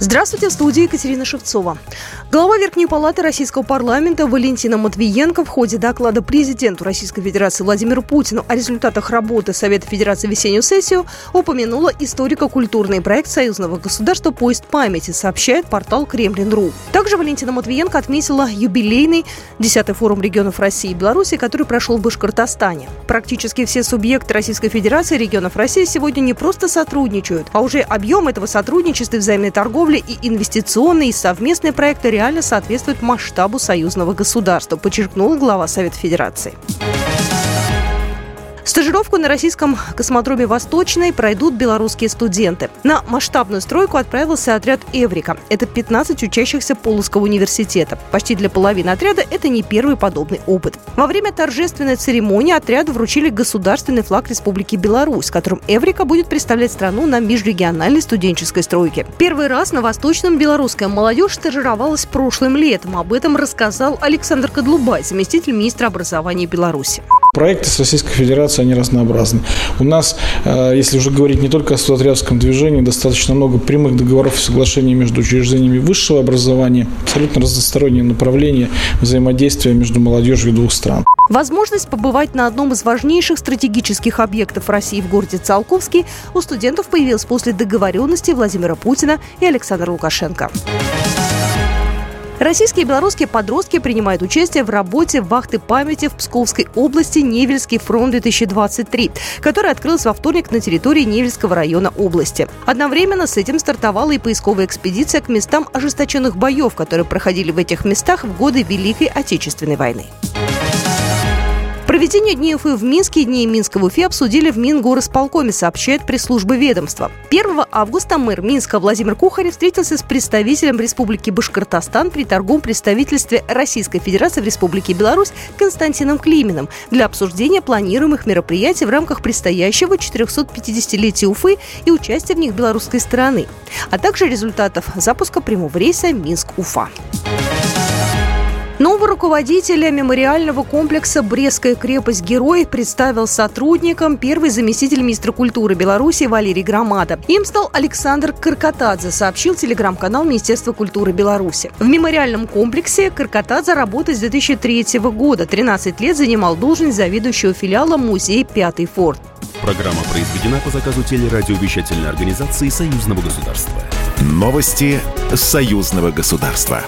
Здравствуйте, в студии Екатерина Шевцова. Глава Верхней Палаты Российского парламента Валентина Матвиенко в ходе доклада президенту Российской Федерации Владимиру Путину о результатах работы Совета Федерации весеннюю сессию упомянула историко-культурный проект союзного государства «Поезд памяти», сообщает портал Кремлин.ру. Также Валентина Матвиенко отметила юбилейный 10-й форум регионов России и Беларуси, который прошел в Башкортостане. Практически все субъекты Российской Федерации регионов России сегодня не просто сотрудничают, а уже объем этого сотрудничества и взаимной торговли и инвестиционные и совместные проекты реально соответствует масштабу союзного государства, подчеркнула глава Совета Федерации. Стажировку на российском космодроме «Восточный» пройдут белорусские студенты. На масштабную стройку отправился отряд «Эврика». Это 15 учащихся Полоцкого университета. Почти для половины отряда это не первый подобный опыт. Во время торжественной церемонии отряду вручили государственный флаг Республики Беларусь, которым «Эврика» будет представлять страну на межрегиональной студенческой стройке. Первый раз на Восточном белорусская молодежь стажировалась прошлым летом. Об этом рассказал Александр Кадлубай, заместитель министра образования Беларуси. Проекты с Российской Федерацией, они разнообразны. У нас, э, если уже говорить не только о студотрядском движении, достаточно много прямых договоров и соглашений между учреждениями высшего образования, абсолютно разносторонние направления взаимодействия между молодежью двух стран. Возможность побывать на одном из важнейших стратегических объектов России в городе Циолковский у студентов появилась после договоренности Владимира Путина и Александра Лукашенко. Российские и белорусские подростки принимают участие в работе вахты памяти в Псковской области «Невельский фронт-2023», который открылся во вторник на территории Невельского района области. Одновременно с этим стартовала и поисковая экспедиция к местам ожесточенных боев, которые проходили в этих местах в годы Великой Отечественной войны. Проведение Дней Уфы в Минске и Дней Минска в Уфе обсудили в Мингорисполкоме, сообщает пресс-служба ведомства. 1 августа мэр Минска Владимир Кухарев встретился с представителем Республики Башкортостан при торговом представительстве Российской Федерации в Республике Беларусь Константином Климиным для обсуждения планируемых мероприятий в рамках предстоящего 450-летия Уфы и участия в них белорусской стороны, а также результатов запуска прямого рейса Минск-Уфа. Нового руководителя мемориального комплекса «Брестская крепость Герой» представил сотрудникам первый заместитель министра культуры Беларуси Валерий Громада. Им стал Александр Каркатадзе, сообщил телеграм-канал Министерства культуры Беларуси. В мемориальном комплексе Каркатадзе работает с 2003 года. 13 лет занимал должность заведующего филиала музея «Пятый форт». Программа произведена по заказу телерадиовещательной организации Союзного государства. Новости Союзного государства.